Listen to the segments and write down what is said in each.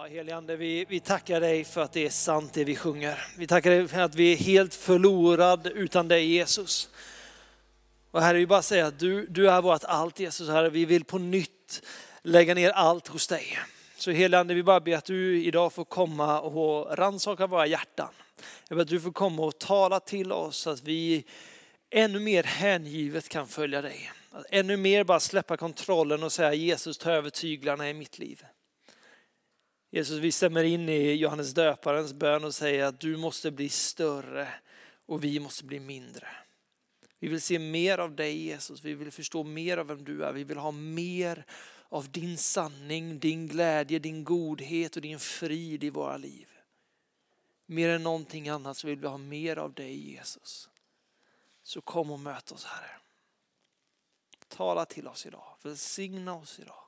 Ja, heligande, vi, vi tackar dig för att det är sant det vi sjunger. Vi tackar dig för att vi är helt förlorade utan dig Jesus. Och Herre, vi bara säger att du, du är vårt allt Jesus. Herre, vi vill på nytt lägga ner allt hos dig. Så heligande, vi bara ber att du idag får komma och rannsaka våra hjärtan. Jag ber att du får komma och tala till oss så att vi ännu mer hängivet kan följa dig. Att ännu mer bara släppa kontrollen och säga Jesus ta över tyglarna i mitt liv. Jesus, vi stämmer in i Johannes döparens bön och säger att du måste bli större och vi måste bli mindre. Vi vill se mer av dig Jesus, vi vill förstå mer av vem du är, vi vill ha mer av din sanning, din glädje, din godhet och din frid i våra liv. Mer än någonting annat så vill vi ha mer av dig Jesus. Så kom och möt oss Herre. Tala till oss idag, välsigna oss idag.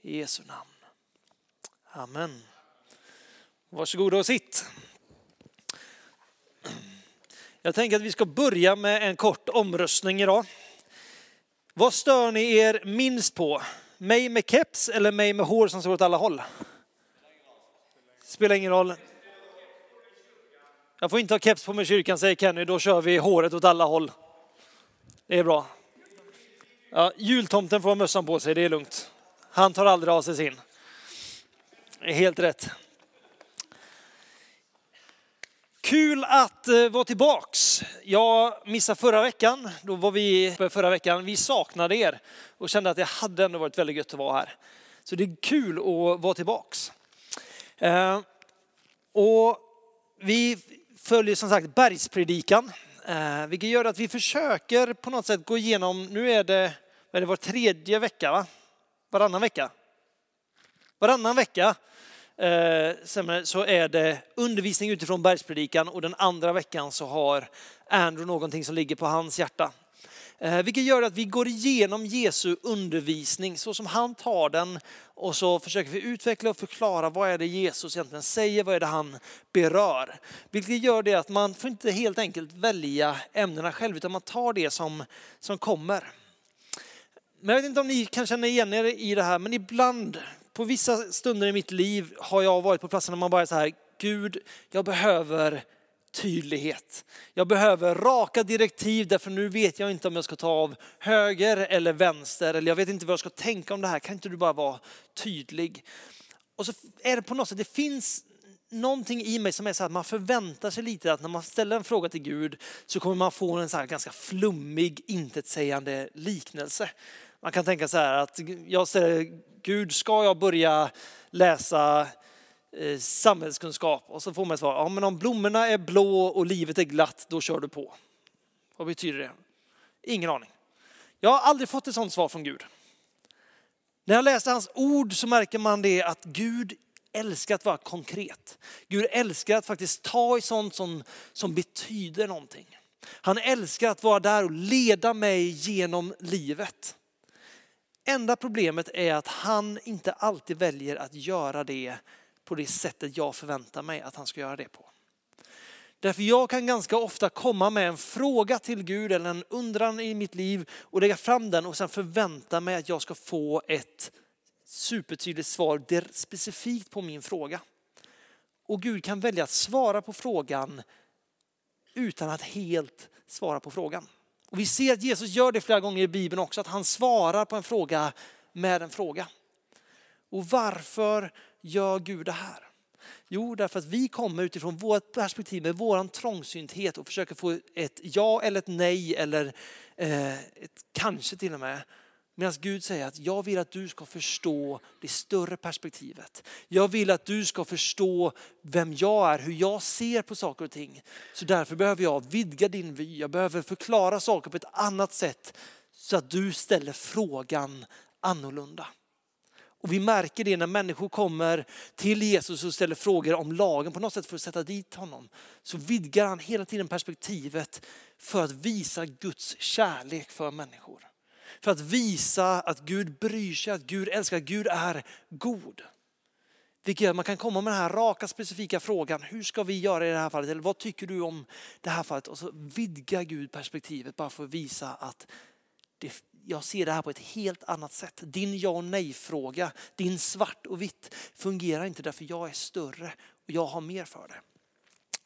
I Jesu namn. Amen. Varsågoda och sitt. Jag tänker att vi ska börja med en kort omröstning idag. Vad stör ni er minst på? Mig med keps eller mig med hår som står åt alla håll? Spelar ingen roll. Jag får inte ha keps på mig i kyrkan säger Kenny, då kör vi håret åt alla håll. Det är bra. Ja, jultomten får ha mössan på sig, det är lugnt. Han tar aldrig av sig sin. Det är helt rätt. Kul att eh, vara tillbaks. Jag missade förra veckan. Då var vi förra veckan. Vi saknade er och kände att det hade ändå varit väldigt gött att vara här. Så det är kul att vara tillbaks. Eh, och vi följer som sagt bergspredikan, eh, vilket gör att vi försöker på något sätt gå igenom, nu är det, är det var tredje vecka, va? varannan vecka. Varannan vecka Eh, så är det undervisning utifrån bergspredikan och den andra veckan så har Andrew någonting som ligger på hans hjärta. Eh, vilket gör att vi går igenom Jesu undervisning så som han tar den och så försöker vi utveckla och förklara vad är det Jesus egentligen säger, vad är det han berör. Vilket gör det att man får inte helt enkelt välja ämnena själv utan man tar det som, som kommer. Men jag vet inte om ni kan känna igen er i det här men ibland på vissa stunder i mitt liv har jag varit på platser där man bara är så här, Gud, jag behöver tydlighet. Jag behöver raka direktiv därför nu vet jag inte om jag ska ta av höger eller vänster eller jag vet inte vad jag ska tänka om det här. Kan inte du bara vara tydlig? Och så är det på något sätt, det finns någonting i mig som är så att man förväntar sig lite att när man ställer en fråga till Gud så kommer man få en så här ganska flummig, intetsägande liknelse. Man kan tänka så här att jag säger Gud, ska jag börja läsa eh, samhällskunskap? Och så får man svar, ja men om blommorna är blå och livet är glatt, då kör du på. Vad betyder det? Ingen aning. Jag har aldrig fått ett sådant svar från Gud. När jag läser hans ord så märker man det att Gud älskar att vara konkret. Gud älskar att faktiskt ta i sånt som, som betyder någonting. Han älskar att vara där och leda mig genom livet. Enda problemet är att han inte alltid väljer att göra det på det sättet jag förväntar mig att han ska göra det på. Därför jag kan ganska ofta komma med en fråga till Gud eller en undran i mitt liv och lägga fram den och sen förvänta mig att jag ska få ett supertydligt svar specifikt på min fråga. Och Gud kan välja att svara på frågan utan att helt svara på frågan. Och vi ser att Jesus gör det flera gånger i Bibeln också, att han svarar på en fråga med en fråga. Och varför gör Gud det här? Jo, därför att vi kommer utifrån vårt perspektiv med våran trångsynthet och försöker få ett ja eller ett nej eller eh, ett kanske till och med Medan Gud säger att jag vill att du ska förstå det större perspektivet. Jag vill att du ska förstå vem jag är, hur jag ser på saker och ting. Så därför behöver jag vidga din vy. Jag behöver förklara saker på ett annat sätt så att du ställer frågan annorlunda. Och vi märker det när människor kommer till Jesus och ställer frågor om lagen på något sätt för att sätta dit honom. Så vidgar han hela tiden perspektivet för att visa Guds kärlek för människor. För att visa att Gud bryr sig, att Gud älskar, att Gud är god. Vilket gör att man kan komma med den här raka specifika frågan, hur ska vi göra i det här fallet? Eller vad tycker du om det här fallet? Och så vidgar Gud perspektivet bara för att visa att det, jag ser det här på ett helt annat sätt. Din ja och nej-fråga, din svart och vitt fungerar inte därför jag är större och jag har mer för det.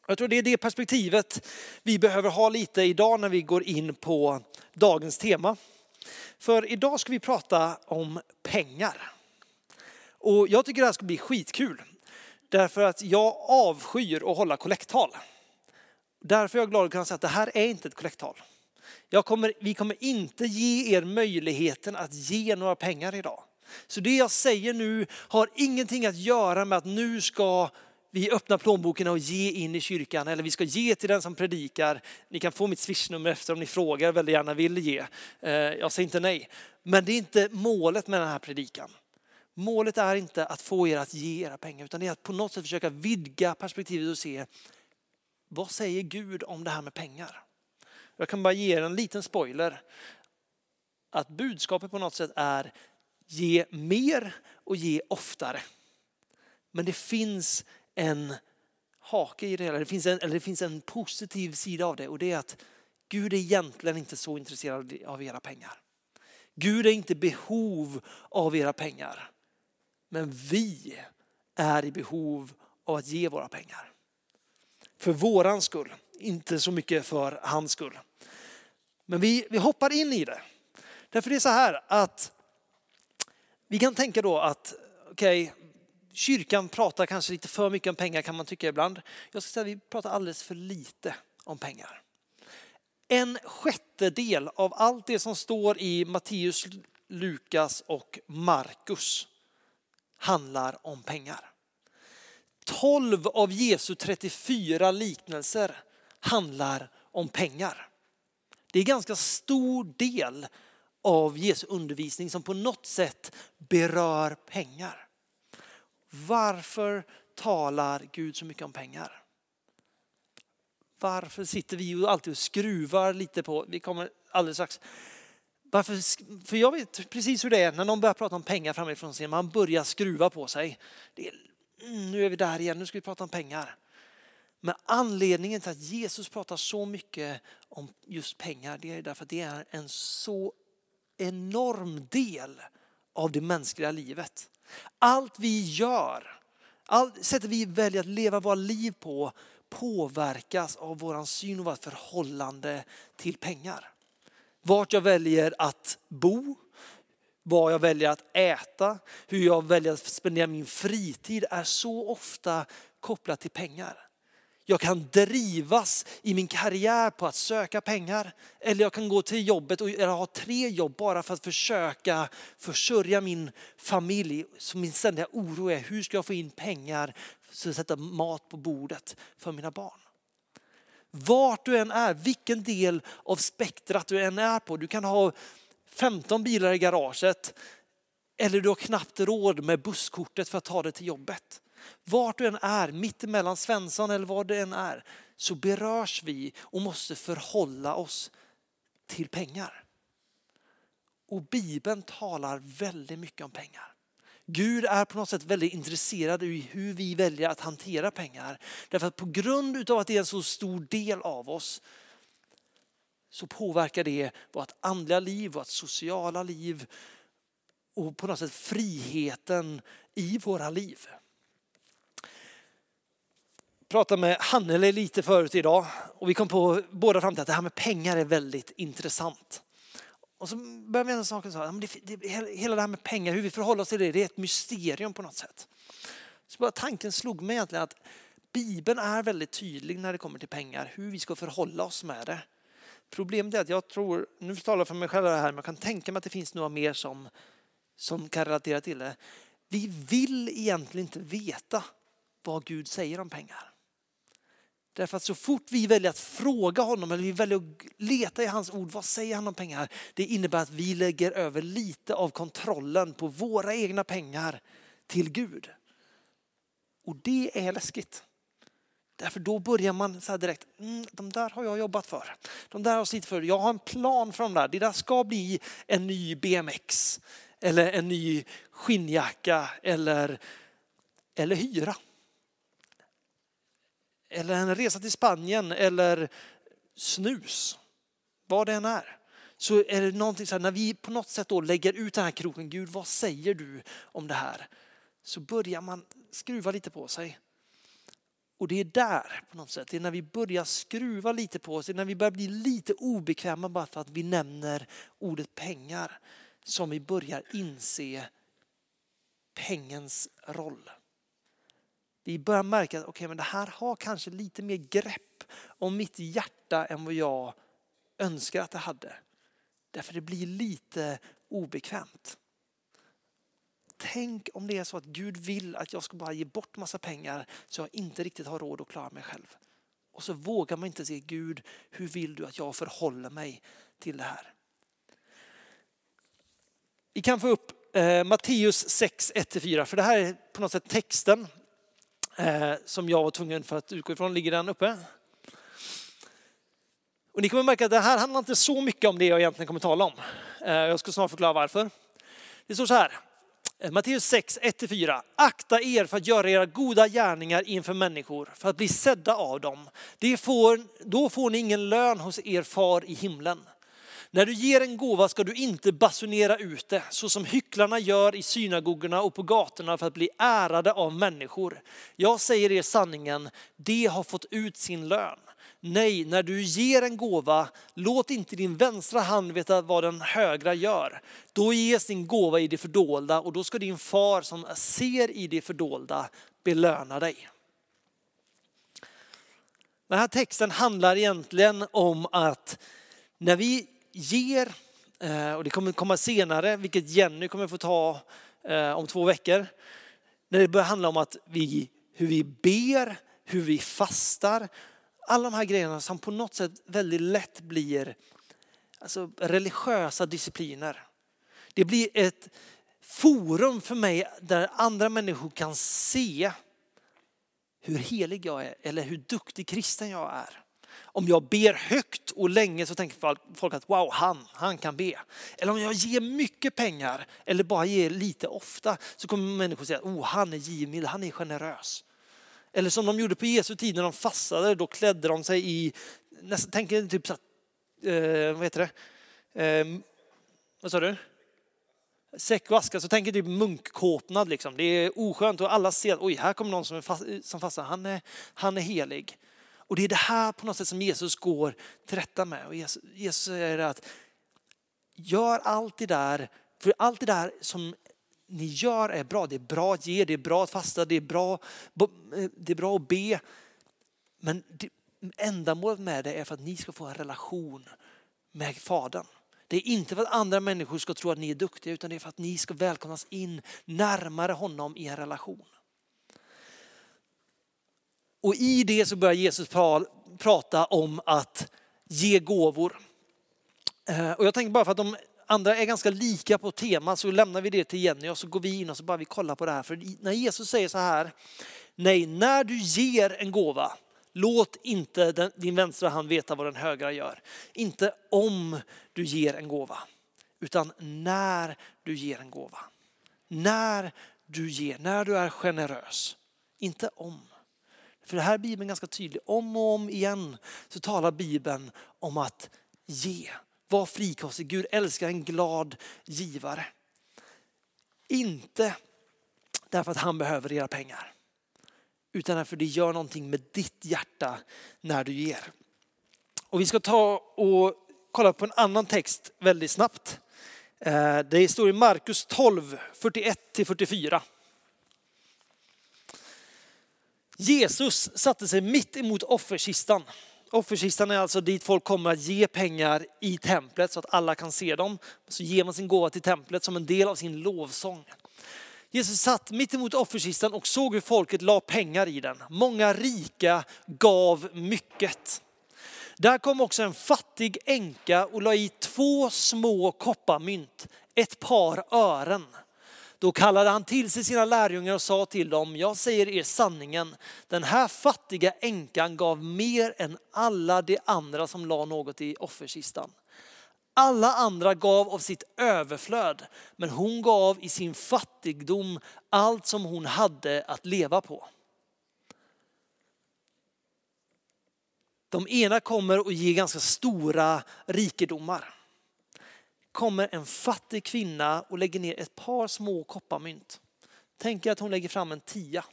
Jag tror det är det perspektivet vi behöver ha lite idag när vi går in på dagens tema. För idag ska vi prata om pengar. Och jag tycker det här ska bli skitkul. Därför att jag avskyr att hålla kollekttal. Därför är jag glad att kunna säga att det här är inte ett kollekttal. Kommer, vi kommer inte ge er möjligheten att ge några pengar idag. Så det jag säger nu har ingenting att göra med att nu ska vi öppnar plånboken och ger in i kyrkan eller vi ska ge till den som predikar. Ni kan få mitt swishnummer efter om ni frågar, väldigt gärna vill ge. Eh, jag säger inte nej. Men det är inte målet med den här predikan. Målet är inte att få er att ge era pengar utan det är att på något sätt försöka vidga perspektivet och se vad säger Gud om det här med pengar? Jag kan bara ge er en liten spoiler. Att budskapet på något sätt är ge mer och ge oftare. Men det finns en hake i det hela. Det finns en, eller det finns en positiv sida av det och det är att Gud är egentligen inte så intresserad av era pengar. Gud är inte behov av era pengar. Men vi är i behov av att ge våra pengar. För våran skull, inte så mycket för hans skull. Men vi, vi hoppar in i det. Därför det är så här att vi kan tänka då att okej, okay, kyrkan pratar kanske lite för mycket om pengar kan man tycka ibland. Jag ska säga att vi pratar alldeles för lite om pengar. En sjättedel av allt det som står i Matteus, Lukas och Markus handlar om pengar. 12 av Jesu 34 liknelser handlar om pengar. Det är en ganska stor del av Jesu undervisning som på något sätt berör pengar. Varför talar Gud så mycket om pengar? Varför sitter vi alltid och skruvar lite på, vi kommer alldeles strax. Varför, för jag vet precis hur det är när någon börjar prata om pengar framifrån scenen, man börjar skruva på sig. Det är, mm, nu är vi där igen, nu ska vi prata om pengar. Men anledningen till att Jesus pratar så mycket om just pengar, det är därför att det är en så enorm del av det mänskliga livet. Allt vi gör, allt sättet vi väljer att leva våra liv på påverkas av vår syn och vårt förhållande till pengar. Vart jag väljer att bo, vad jag väljer att äta, hur jag väljer att spendera min fritid är så ofta kopplat till pengar. Jag kan drivas i min karriär på att söka pengar. Eller jag kan gå till jobbet och ha tre jobb bara för att försöka försörja min familj. Så min ständiga oro är hur ska jag få in pengar för att sätta mat på bordet för mina barn. Vart du än är, vilken del av spektrat du än är på. Du kan ha 15 bilar i garaget eller du har knappt råd med busskortet för att ta dig till jobbet. Vart du än är, mittemellan Svensson eller vad det än är, så berörs vi och måste förhålla oss till pengar. Och Bibeln talar väldigt mycket om pengar. Gud är på något sätt väldigt intresserad i hur vi väljer att hantera pengar. Därför att på grund av att det är en så stor del av oss så påverkar det vårt andliga liv, vårt sociala liv och på något sätt friheten i våra liv pratade med Hannele lite förut idag och vi kom på båda fram till att det här med pengar är väldigt intressant. Och så började vi en sak och sa, att det, det, hela det här med pengar, hur vi förhåller oss till det, det är ett mysterium på något sätt. Så bara tanken slog mig egentligen att Bibeln är väldigt tydlig när det kommer till pengar, hur vi ska förhålla oss med det. Problemet är att jag tror, nu talar jag för mig själv här, men jag kan tänka mig att det finns några mer som, som kan relatera till det. Vi vill egentligen inte veta vad Gud säger om pengar. Därför att så fort vi väljer att fråga honom eller vi väljer att leta i hans ord, vad säger han om pengar? Det innebär att vi lägger över lite av kontrollen på våra egna pengar till Gud. Och det är läskigt. Därför då börjar man så direkt, mm, de där har jag jobbat för. De där har jag slitit för. Jag har en plan för de där. Det där ska bli en ny BMX eller en ny skinnjacka eller, eller hyra eller en resa till Spanien eller snus, vad det än är. så är det någonting så här, när vi på något sätt då lägger ut den här kroken, Gud vad säger du om det här? Så börjar man skruva lite på sig. Och det är där på något sätt, det är när vi börjar skruva lite på oss, det är när vi börjar bli lite obekväma bara för att vi nämner ordet pengar som vi börjar inse pengens roll. Vi börjar märka att okay, men det här har kanske lite mer grepp om mitt hjärta än vad jag önskar att det hade. Därför det blir lite obekvämt. Tänk om det är så att Gud vill att jag ska bara ge bort massa pengar så jag inte riktigt har råd att klara mig själv. Och så vågar man inte se Gud, hur vill du att jag förhåller mig till det här? Vi kan få upp eh, Matteus 6, 1-4, för det här är på något sätt texten eh, som jag var tvungen för att utgå ifrån. Ligger den uppe? Och ni kommer märka att det här handlar inte så mycket om det jag egentligen kommer tala om. Eh, jag ska snart förklara varför. Det står så här, eh, Matteus 6, 1-4. Akta er för att göra era goda gärningar inför människor, för att bli sedda av dem. Det får, då får ni ingen lön hos er far i himlen. När du ger en gåva ska du inte basunera ut det, så som hycklarna gör i synagogorna och på gatorna för att bli ärade av människor. Jag säger er sanningen, de har fått ut sin lön. Nej, när du ger en gåva, låt inte din vänstra hand veta vad den högra gör. Då ges din gåva i det fördolda och då ska din far som ser i det fördolda belöna dig. Den här texten handlar egentligen om att när vi ger, eh, och det kommer komma senare, vilket Jenny kommer få ta eh, om två veckor, när det börjar handla om att vi, hur vi ber, hur vi fastar, alla de här grejerna som på något sätt väldigt lätt blir alltså, religiösa discipliner. Det blir ett forum för mig där andra människor kan se hur helig jag är eller hur duktig kristen jag är. Om jag ber högt och länge så tänker folk att wow, han, han kan be. Eller om jag ger mycket pengar eller bara ger lite ofta så kommer människor säga, oh han är givmild, han är generös. Eller som de gjorde på Jesu tid när de fastade, då klädde de sig i, nästan, tänk typ så eh, vad heter det? Eh, vad sa du? Säck och aska, så tänker typ munkkåpnad liksom. Det är oskönt och alla ser att oj, här kommer någon som, är fast, som fastar, han är, han är helig. Och det är det här på något sätt som Jesus går till rätta med. Och Jesus, Jesus säger att gör allt det där, för allt det där som ni gör är bra. Det är bra att ge, det är bra att fasta, det är bra, eh, det är bra att be. Men det, ändamålet med det är för att ni ska få en relation med Fadern. Det är inte för att andra människor ska tro att ni är duktiga utan det är för att ni ska välkomnas in närmare honom i en relation. Och i det så börjar Jesus prata om att ge gåvor. Eh, och jag tänker bara för att de andra är ganska lika på tema så lämnar vi det till Jenny och så går vi in och så bara vi kollar på det här. För när Jesus säger så här, nej när du ger en gåva, låt inte den, din vänstra hand veta vad den högra gör. Inte om du ger en gåva, utan när du ger en gåva. När du ger, när du är generös. Inte om. För det här är Bibeln ganska tydlig. Om och om igen så talar Bibeln om att ge. Var frikostig. Gud älskar en glad givare. Inte därför att han behöver era pengar. Utan därför det gör någonting med ditt hjärta när du ger. Och vi ska ta och kolla på en annan text väldigt snabbt. Eh, det står i Markus 12, 41-44. Jesus satte sig mitt emot offerkistan Offerkistan är alltså dit folk kommer att ge pengar i templet så att alla kan se dem. Så ger man sin gåva till templet som en del av sin lovsång. Jesus satt mitt emot offerkistan och såg hur folket la pengar i den. Många rika gav mycket. Där kom också en fattig änka och la i två små kopparmynt, ett par ören. Då kallade han till sig sina lärjungar och sa till dem, jag säger er sanningen, den här fattiga änkan gav mer än alla de andra som la något i offerkistan. Alla andra gav av sitt överflöd, men hon gav i sin fattigdom allt som hon hade att leva på. De ena kommer och ger ganska stora rikedomar kommer en fattig kvinna och lägger ner ett par små kopparmynt. Tänk att hon lägger fram en tia.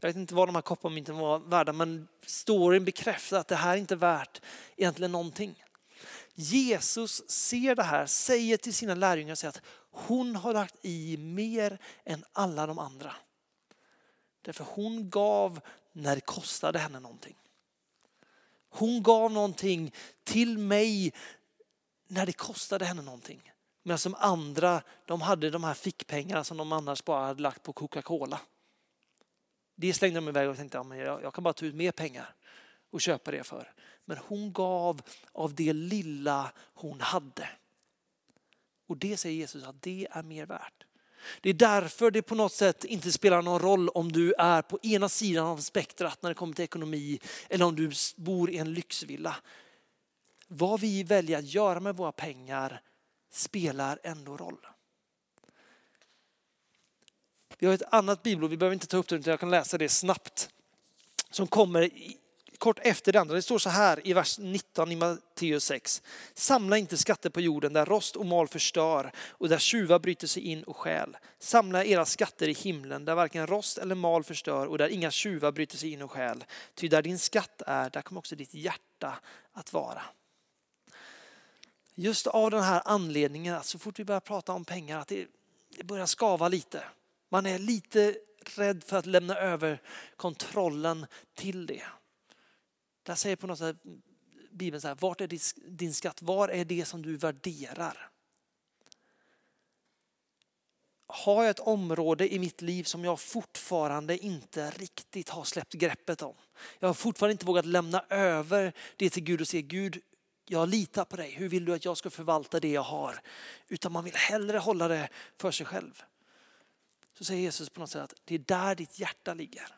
Jag vet inte vad de här kopparmynten var värda, men storyn bekräftar att det här inte är värt egentligen någonting. Jesus ser det här, säger till sina lärjungar att hon har lagt i mer än alla de andra. Därför hon gav när det kostade henne någonting. Hon gav någonting till mig när det kostade henne någonting. Medan som andra, de hade de här fickpengarna som de annars bara hade lagt på Coca-Cola. Det slängde de iväg och tänkte att ja, jag kan bara ta ut mer pengar och köpa det för. Men hon gav av det lilla hon hade. Och det säger Jesus att det är mer värt. Det är därför det på något sätt inte spelar någon roll om du är på ena sidan av spektrat när det kommer till ekonomi eller om du bor i en lyxvilla. Vad vi väljer att göra med våra pengar spelar ändå roll. Vi har ett annat bibelord, vi behöver inte ta upp det utan jag kan läsa det snabbt. Som kommer kort efter det andra. Det står så här i vers 19 i Matteus 6. Samla inte skatter på jorden där rost och mal förstör och där tjuvar bryter sig in och stjäl. Samla era skatter i himlen där varken rost eller mal förstör och där inga tjuvar bryter sig in och stjäl. Ty där din skatt är, där kommer också ditt hjärta att vara. Just av den här anledningen att så fort vi börjar prata om pengar att det, det börjar skava lite. Man är lite rädd för att lämna över kontrollen till det. Där säger på något sätt Bibeln så här, vart är din skatt? Var är det som du värderar? Har jag ett område i mitt liv som jag fortfarande inte riktigt har släppt greppet om? Jag har fortfarande inte vågat lämna över det till Gud och se Gud, jag litar på dig. Hur vill du att jag ska förvalta det jag har? Utan man vill hellre hålla det för sig själv. Så säger Jesus på något sätt att det är där ditt hjärta ligger.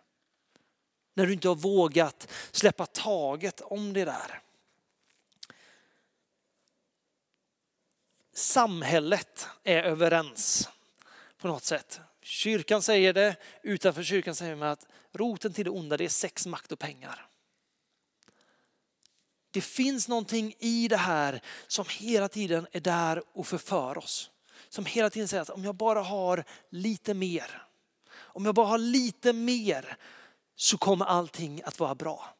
När du inte har vågat släppa taget om det där. Samhället är överens på något sätt. Kyrkan säger det, utanför kyrkan säger man att roten till det onda det är sex, makt och pengar. Det finns någonting i det här som hela tiden är där och förför oss. Som hela tiden säger att om jag bara har lite mer, om jag bara har lite mer så kommer allting att vara bra.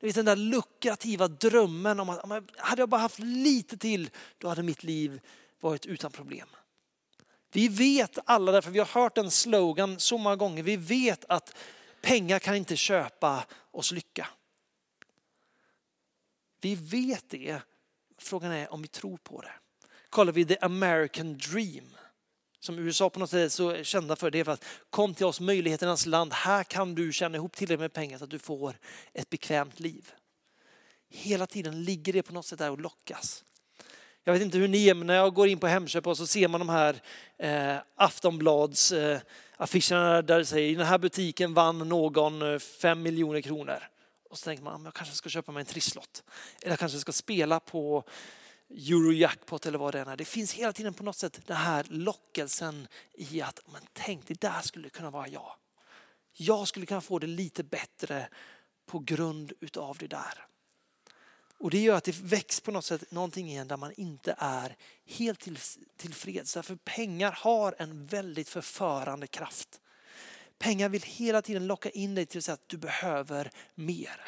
Det är den där lukrativa drömmen om att om jag, hade jag bara haft lite till, då hade mitt liv varit utan problem. Vi vet alla, därför vi har hört den slogan så många gånger, vi vet att pengar kan inte köpa oss lycka. Vi vet det, frågan är om vi tror på det. Kollar vi the American dream, som USA på något sätt är så kända för, det är för att kom till oss möjligheternas land, här kan du tjäna ihop tillräckligt med pengar så att du får ett bekvämt liv. Hela tiden ligger det på något sätt där och lockas. Jag vet inte hur ni är, men när jag går in på Hemköp och så ser man de här eh, Aftonblads eh, affischerna där det säger i den här butiken vann någon eh, 5 miljoner kronor. Och så tänker man, ah, jag kanske ska köpa mig en trisslott. Eller jag kanske ska spela på Eurojackpot eller vad det är. Det finns hela tiden på något sätt den här lockelsen i att, men tänk det där skulle kunna vara jag. Jag skulle kunna få det lite bättre på grund utav det där. Och det gör att det väcks på något sätt någonting igen där man inte är helt till, tillfreds. Därför pengar har en väldigt förförande kraft. Pengar vill hela tiden locka in dig till att säga att du behöver mer.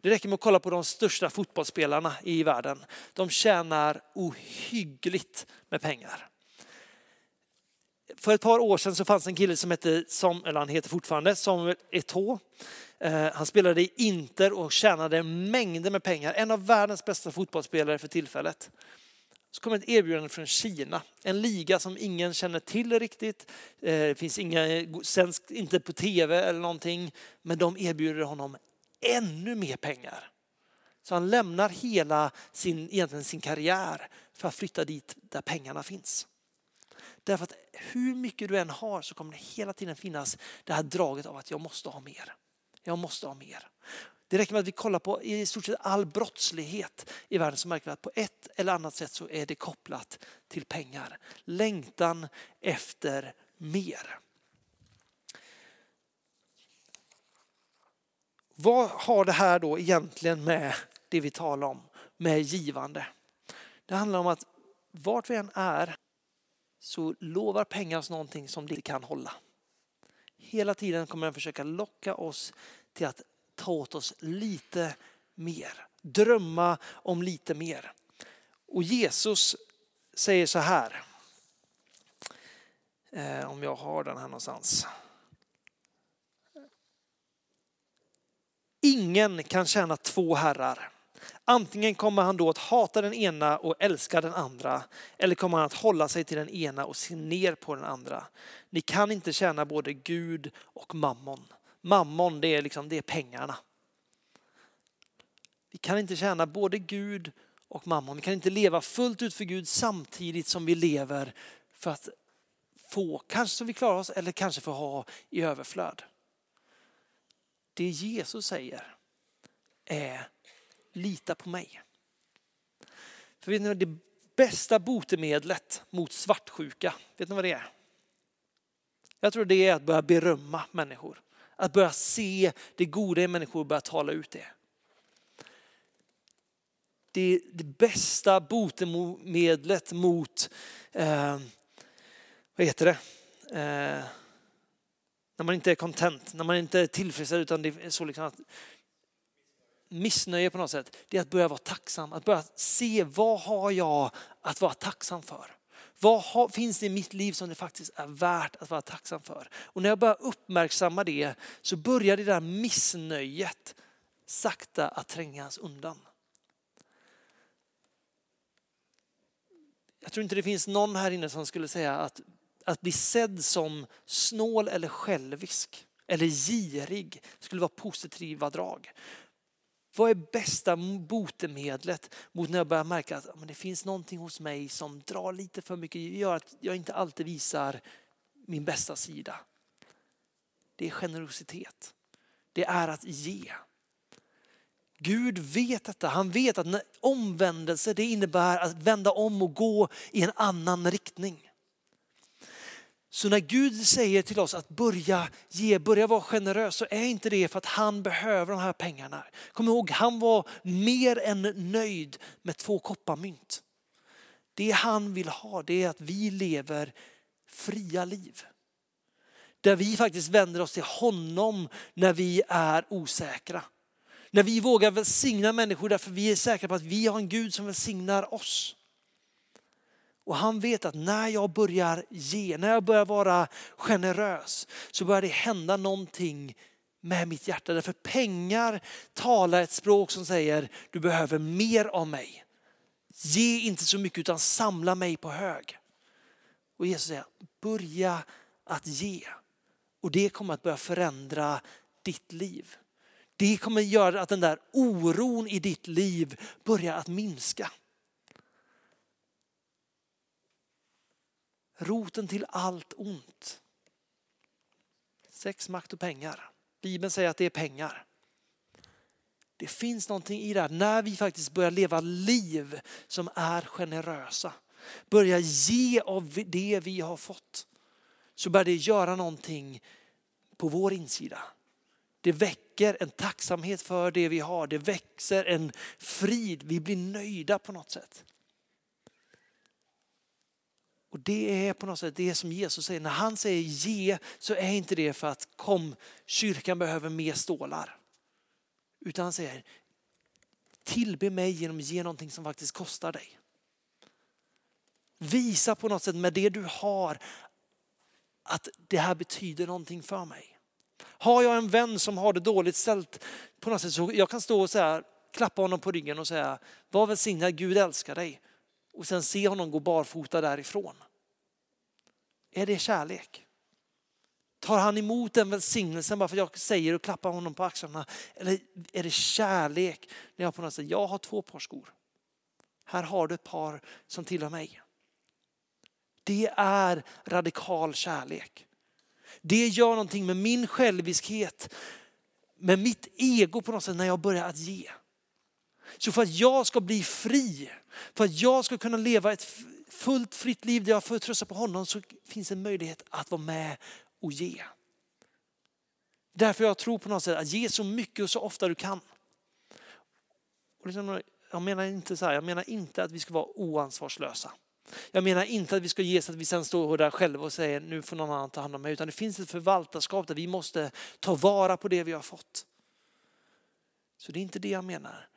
Det räcker med att kolla på de största fotbollsspelarna i världen. De tjänar ohyggligt med pengar. För ett par år sedan så fanns en kille som hette, eller han heter fortfarande, Samuel Eto'o. Eh, han spelade i Inter och tjänade mängder med pengar. En av världens bästa fotbollsspelare för tillfället. Så kommer ett erbjudande från Kina, en liga som ingen känner till riktigt. Eh, det finns inga, eh, sänds inte på tv eller någonting, men de erbjuder honom ännu mer pengar. Så han lämnar hela sin, egentligen sin karriär för att flytta dit där pengarna finns. Därför att hur mycket du än har så kommer det hela tiden finnas det här draget av att jag måste ha mer. Jag måste ha mer. Det räcker med att vi kollar på i stort sett all brottslighet i världen så märker vi att på ett eller annat sätt så är det kopplat till pengar. Längtan efter mer. Vad har det här då egentligen med det vi talar om, med givande? Det handlar om att vart vi än är så lovar pengar oss någonting som det inte kan hålla. Hela tiden kommer den försöka locka oss till att ta åt oss lite mer. Drömma om lite mer. Och Jesus säger så här. Eh, om jag har den här någonstans. Ingen kan tjäna två herrar. Antingen kommer han då att hata den ena och älska den andra, eller kommer han att hålla sig till den ena och se ner på den andra. Ni kan inte tjäna både Gud och mammon. Mammon, det är, liksom, det är pengarna. Vi kan inte tjäna både Gud och mammon. Vi kan inte leva fullt ut för Gud samtidigt som vi lever för att få, kanske så vi klarar oss, eller kanske för att ha i överflöd. Det Jesus säger är lita på mig. För vet ni vad det bästa botemedlet mot svartsjuka, vet ni vad det är? Jag tror det är att börja berömma människor. Att börja se det goda i människor och börja tala ut det. Det är det bästa botemedlet mot, eh, vad heter det, eh, när man inte är content, när man inte är tillfredsställd utan det är så liksom att missnöje på något sätt, det är att börja vara tacksam. Att börja se vad har jag att vara tacksam för? Vad har, finns det i mitt liv som det faktiskt är värt att vara tacksam för? Och när jag börjar uppmärksamma det så börjar det där missnöjet sakta att trängas undan. Jag tror inte det finns någon här inne som skulle säga att, att bli sedd som snål eller självisk eller girig skulle vara positiva drag. Vad är bästa botemedlet mot när jag börjar märka att men det finns någonting hos mig som drar lite för mycket, gör att jag inte alltid visar min bästa sida. Det är generositet. Det är att ge. Gud vet detta. Han vet att omvändelse det innebär att vända om och gå i en annan riktning. Så när Gud säger till oss att börja ge, börja vara generös så är inte det för att han behöver de här pengarna. Kom ihåg, han var mer än nöjd med två kopparmynt. Det han vill ha det är att vi lever fria liv. Där vi faktiskt vänder oss till honom när vi är osäkra. När vi vågar välsigna människor därför vi är säkra på att vi har en Gud som välsignar oss. Och han vet att när jag börjar ge, när jag börjar vara generös så börjar det hända någonting med mitt hjärta. Därför pengar talar ett språk som säger du behöver mer av mig. Ge inte så mycket utan samla mig på hög. Och Jesus säger börja att ge. Och det kommer att börja förändra ditt liv. Det kommer göra att den där oron i ditt liv börjar att minska. Roten till allt ont. Sex, makt och pengar. Bibeln säger att det är pengar. Det finns någonting i det här när vi faktiskt börjar leva liv som är generösa. Börja ge av det vi har fått. Så börjar det göra någonting på vår insida. Det väcker en tacksamhet för det vi har. Det växer en frid. Vi blir nöjda på något sätt. Och det är på något sätt det som Jesus säger. När han säger ge så är inte det för att kom, kyrkan behöver mer stålar. Utan han säger tillbe mig genom att ge någonting som faktiskt kostar dig. Visa på något sätt med det du har att det här betyder någonting för mig. Har jag en vän som har det dåligt ställt på något sätt så jag kan stå och säga, klappa honom på ryggen och säga var välsignad, Gud älskar dig. Och sen se honom gå barfota därifrån. Är det kärlek? Tar han emot den välsignelsen bara för att jag säger och klappar honom på axlarna? Eller är det kärlek när jag på något sätt, jag har två par skor. Här har du ett par som tillhör mig. Det är radikal kärlek. Det gör någonting med min själviskhet, med mitt ego på något sätt när jag börjar att ge. Så för att jag ska bli fri, för att jag ska kunna leva ett fullt fritt liv där jag får trösta på honom så finns en möjlighet att vara med och ge. Därför jag tror på något sätt att ge så mycket och så ofta du kan. Och liksom, jag menar inte så här, jag menar inte att vi ska vara oansvarslösa. Jag menar inte att vi ska ge så att vi sen står där själva och säger nu får någon annan ta hand om mig. Utan det finns ett förvaltarskap där vi måste ta vara på det vi har fått. Så det är inte det jag menar.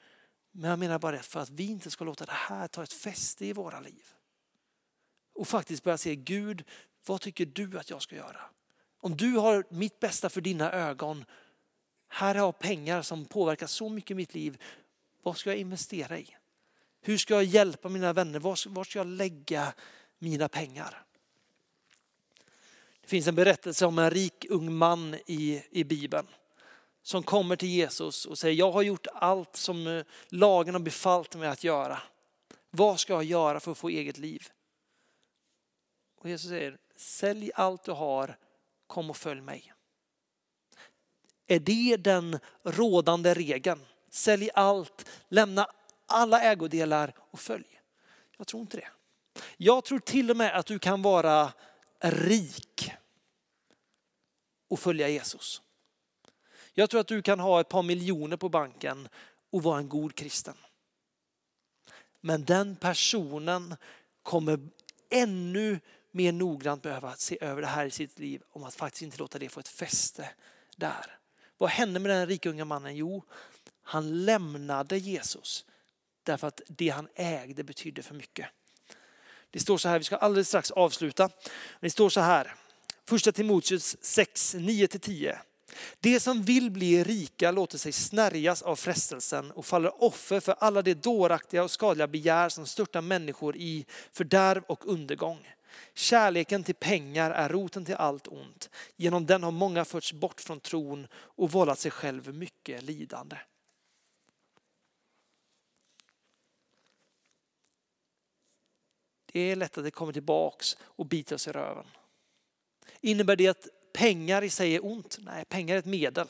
Men jag menar bara det för att vi inte ska låta det här ta ett fäste i våra liv. Och faktiskt börja se Gud, vad tycker du att jag ska göra? Om du har mitt bästa för dina ögon, här har jag pengar som påverkar så mycket i mitt liv. Vad ska jag investera i? Hur ska jag hjälpa mina vänner? Var, ska jag lägga mina pengar? Det finns en berättelse om en rik ung man i, i Bibeln som kommer till Jesus och säger, jag har gjort allt som eh, lagen har befallt mig att göra. Vad ska jag göra för att få eget liv? Och Jesus säger, sälj allt du har, kom och följ mig. Är det den rådande regeln? Sälj allt, lämna alla ägodelar och följ. Jag tror inte det. Jag tror till och med att du kan vara rik och följa Jesus. Jag tror att du kan ha ett par miljoner på banken och vara en god kristen. Men den personen kommer ännu mer noggrant behöva se över det här i sitt liv om att faktiskt inte låta det få ett fäste där. Vad hände med den rika unga mannen? Jo, han lämnade Jesus därför att det han ägde betydde för mycket. Det står så här, vi ska alldeles strax avsluta. Det står så här, första Timoteus 6, 9-10. Det som vill bli rika låter sig snärjas av frestelsen och faller offer för alla de dåraktiga och skadliga begär som störtar människor i fördärv och undergång. Kärleken till pengar är roten till allt ont. Genom den har många förts bort från tron och vållat sig själv mycket lidande. Det är lätt att det kommer tillbaks och biter oss i röven. Innebär det att pengar i sig är ont? Nej, pengar är ett medel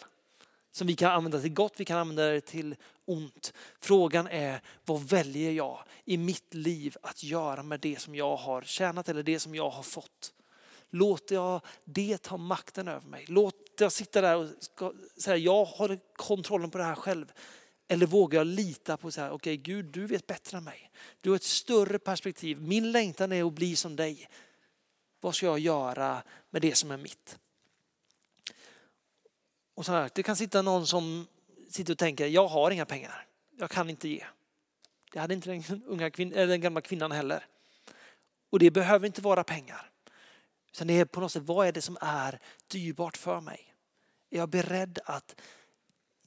som vi kan använda till gott, vi kan använda det till ont. Frågan är, vad väljer jag i mitt liv att göra med det som jag har tjänat eller det som jag har fått? Låter jag det ta makten över mig? Låter jag sitta där och säga, jag har kontrollen på det här själv. Eller vågar jag lita på så här, okej okay, Gud du vet bättre än mig. Du har ett större perspektiv. Min längtan är att bli som dig. Vad ska jag göra med det som är mitt? Och så här, det kan sitta någon som sitter och tänker, jag har inga pengar. Jag kan inte ge. Det hade inte den, unga kvin eller den gamla kvinnan heller. Och det behöver inte vara pengar. Utan det är på något sätt, vad är det som är dyrbart för mig? Är jag beredd att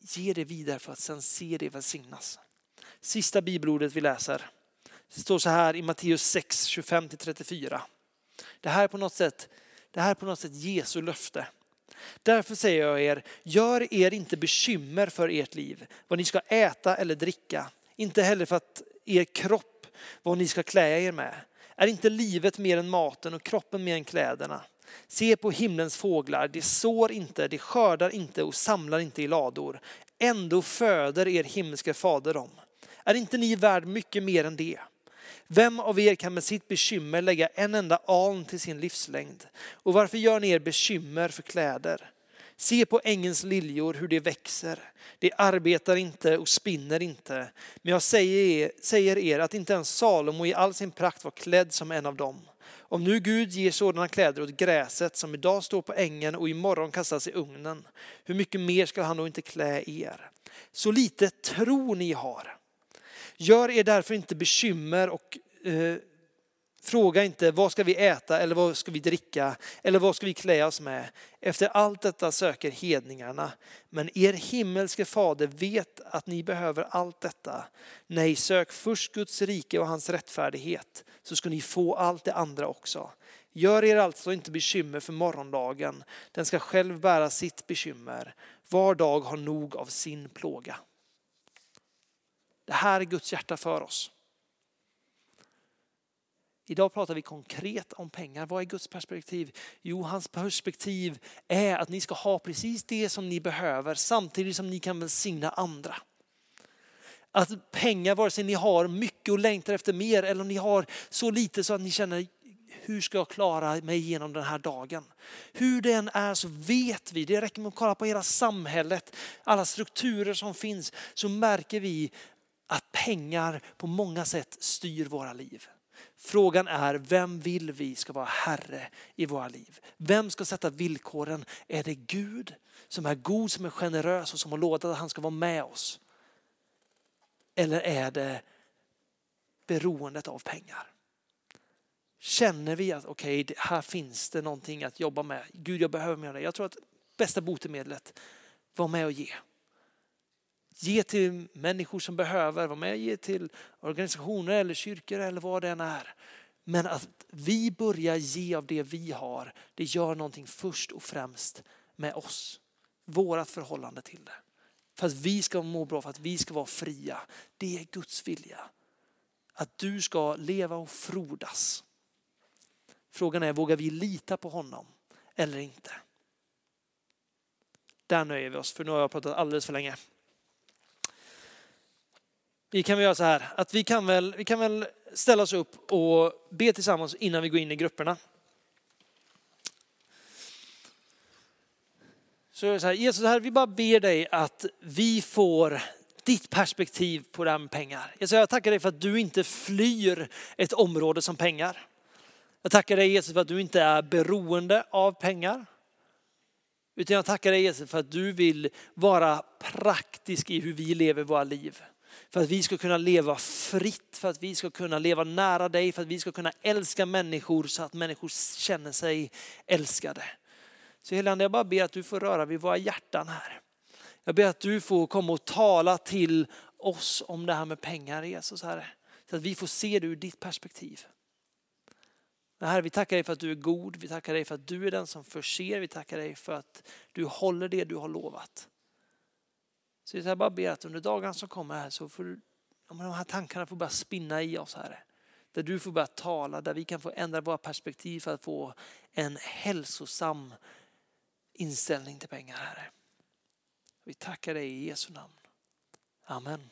ge det vidare för att sen se det välsignas? Sista bibelordet vi läser. Det står så här i Matteus 6, 25-34. Det här är på något sätt, det här är på något sätt Jesu löfte. Därför säger jag er, gör er inte bekymmer för ert liv, vad ni ska äta eller dricka. Inte heller för att er kropp, vad ni ska klä er med. Är inte livet mer än maten och kroppen mer än kläderna? Se på himlens fåglar, de sår inte, de skördar inte och samlar inte i lador. Ändå föder er himmelske fader dem. Är inte ni värd mycket mer än det? Vem av er kan med sitt bekymmer lägga en enda aln till sin livslängd? Och varför gör ni er bekymmer för kläder? Se på ängens liljor hur de växer. De arbetar inte och spinner inte. Men jag säger er, säger er att inte ens Salomo i all sin prakt var klädd som en av dem. Om nu Gud ger sådana kläder åt gräset som idag står på ängen och imorgon kastas i ugnen, hur mycket mer ska han då inte klä er? Så lite tro ni har. Gör er därför inte bekymmer och eh, fråga inte vad ska vi äta eller vad ska vi dricka eller vad ska vi klä oss med. Efter allt detta söker hedningarna. Men er himmelske fader vet att ni behöver allt detta. Nej, sök först Guds rike och hans rättfärdighet så ska ni få allt det andra också. Gör er alltså inte bekymmer för morgondagen. Den ska själv bära sitt bekymmer. Var dag har nog av sin plåga. Det här är Guds hjärta för oss. Idag pratar vi konkret om pengar. Vad är Guds perspektiv? Jo, hans perspektiv är att ni ska ha precis det som ni behöver samtidigt som ni kan välsigna andra. Att pengar, vare sig ni har mycket och längtar efter mer eller om ni har så lite så att ni känner hur ska jag klara mig igenom den här dagen? Hur den är så vet vi, det räcker med att kolla på hela samhället, alla strukturer som finns, så märker vi att pengar på många sätt styr våra liv. Frågan är, vem vill vi ska vara Herre i våra liv? Vem ska sätta villkoren? Är det Gud som är god, som är generös och som har lovat att han ska vara med oss? Eller är det beroendet av pengar? Känner vi att okej, okay, här finns det någonting att jobba med. Gud, jag behöver mer av det. Jag tror att bästa botemedlet, var med och ge. Ge till människor som behöver, var med och ge till organisationer eller kyrkor eller vad det än är. Men att vi börjar ge av det vi har, det gör någonting först och främst med oss. Vårat förhållande till det. För att vi ska må bra, för att vi ska vara fria. Det är Guds vilja. Att du ska leva och frodas. Frågan är, vågar vi lita på honom eller inte? Där nöjer vi oss, för nu har jag pratat alldeles för länge. Vi kan väl göra så här, att vi kan väl, vi kan väl ställa oss upp och be tillsammans innan vi går in i grupperna. Så, så här, Jesus, här, vi bara ber dig att vi får ditt perspektiv på det här med pengar. Jesus, jag tackar dig för att du inte flyr ett område som pengar. Jag tackar dig Jesus för att du inte är beroende av pengar. Utan jag tackar dig Jesus för att du vill vara praktisk i hur vi lever våra liv. För att vi ska kunna leva fritt, för att vi ska kunna leva nära dig, för att vi ska kunna älska människor så att människor känner sig älskade. Så Helande, jag bara ber att du får röra vid våra hjärtan här. Jag ber att du får komma och tala till oss om det här med pengar Jesus Herre. Så att vi får se det ur ditt perspektiv. Herre, vi tackar dig för att du är god. Vi tackar dig för att du är den som förser. Vi tackar dig för att du håller det du har lovat. Så jag bara ber att under dagarna som kommer här så får de här tankarna får bara spinna i oss Herre. Där du får börja tala, där vi kan få ändra våra perspektiv för att få en hälsosam inställning till pengar Herre. Vi tackar dig i Jesu namn. Amen.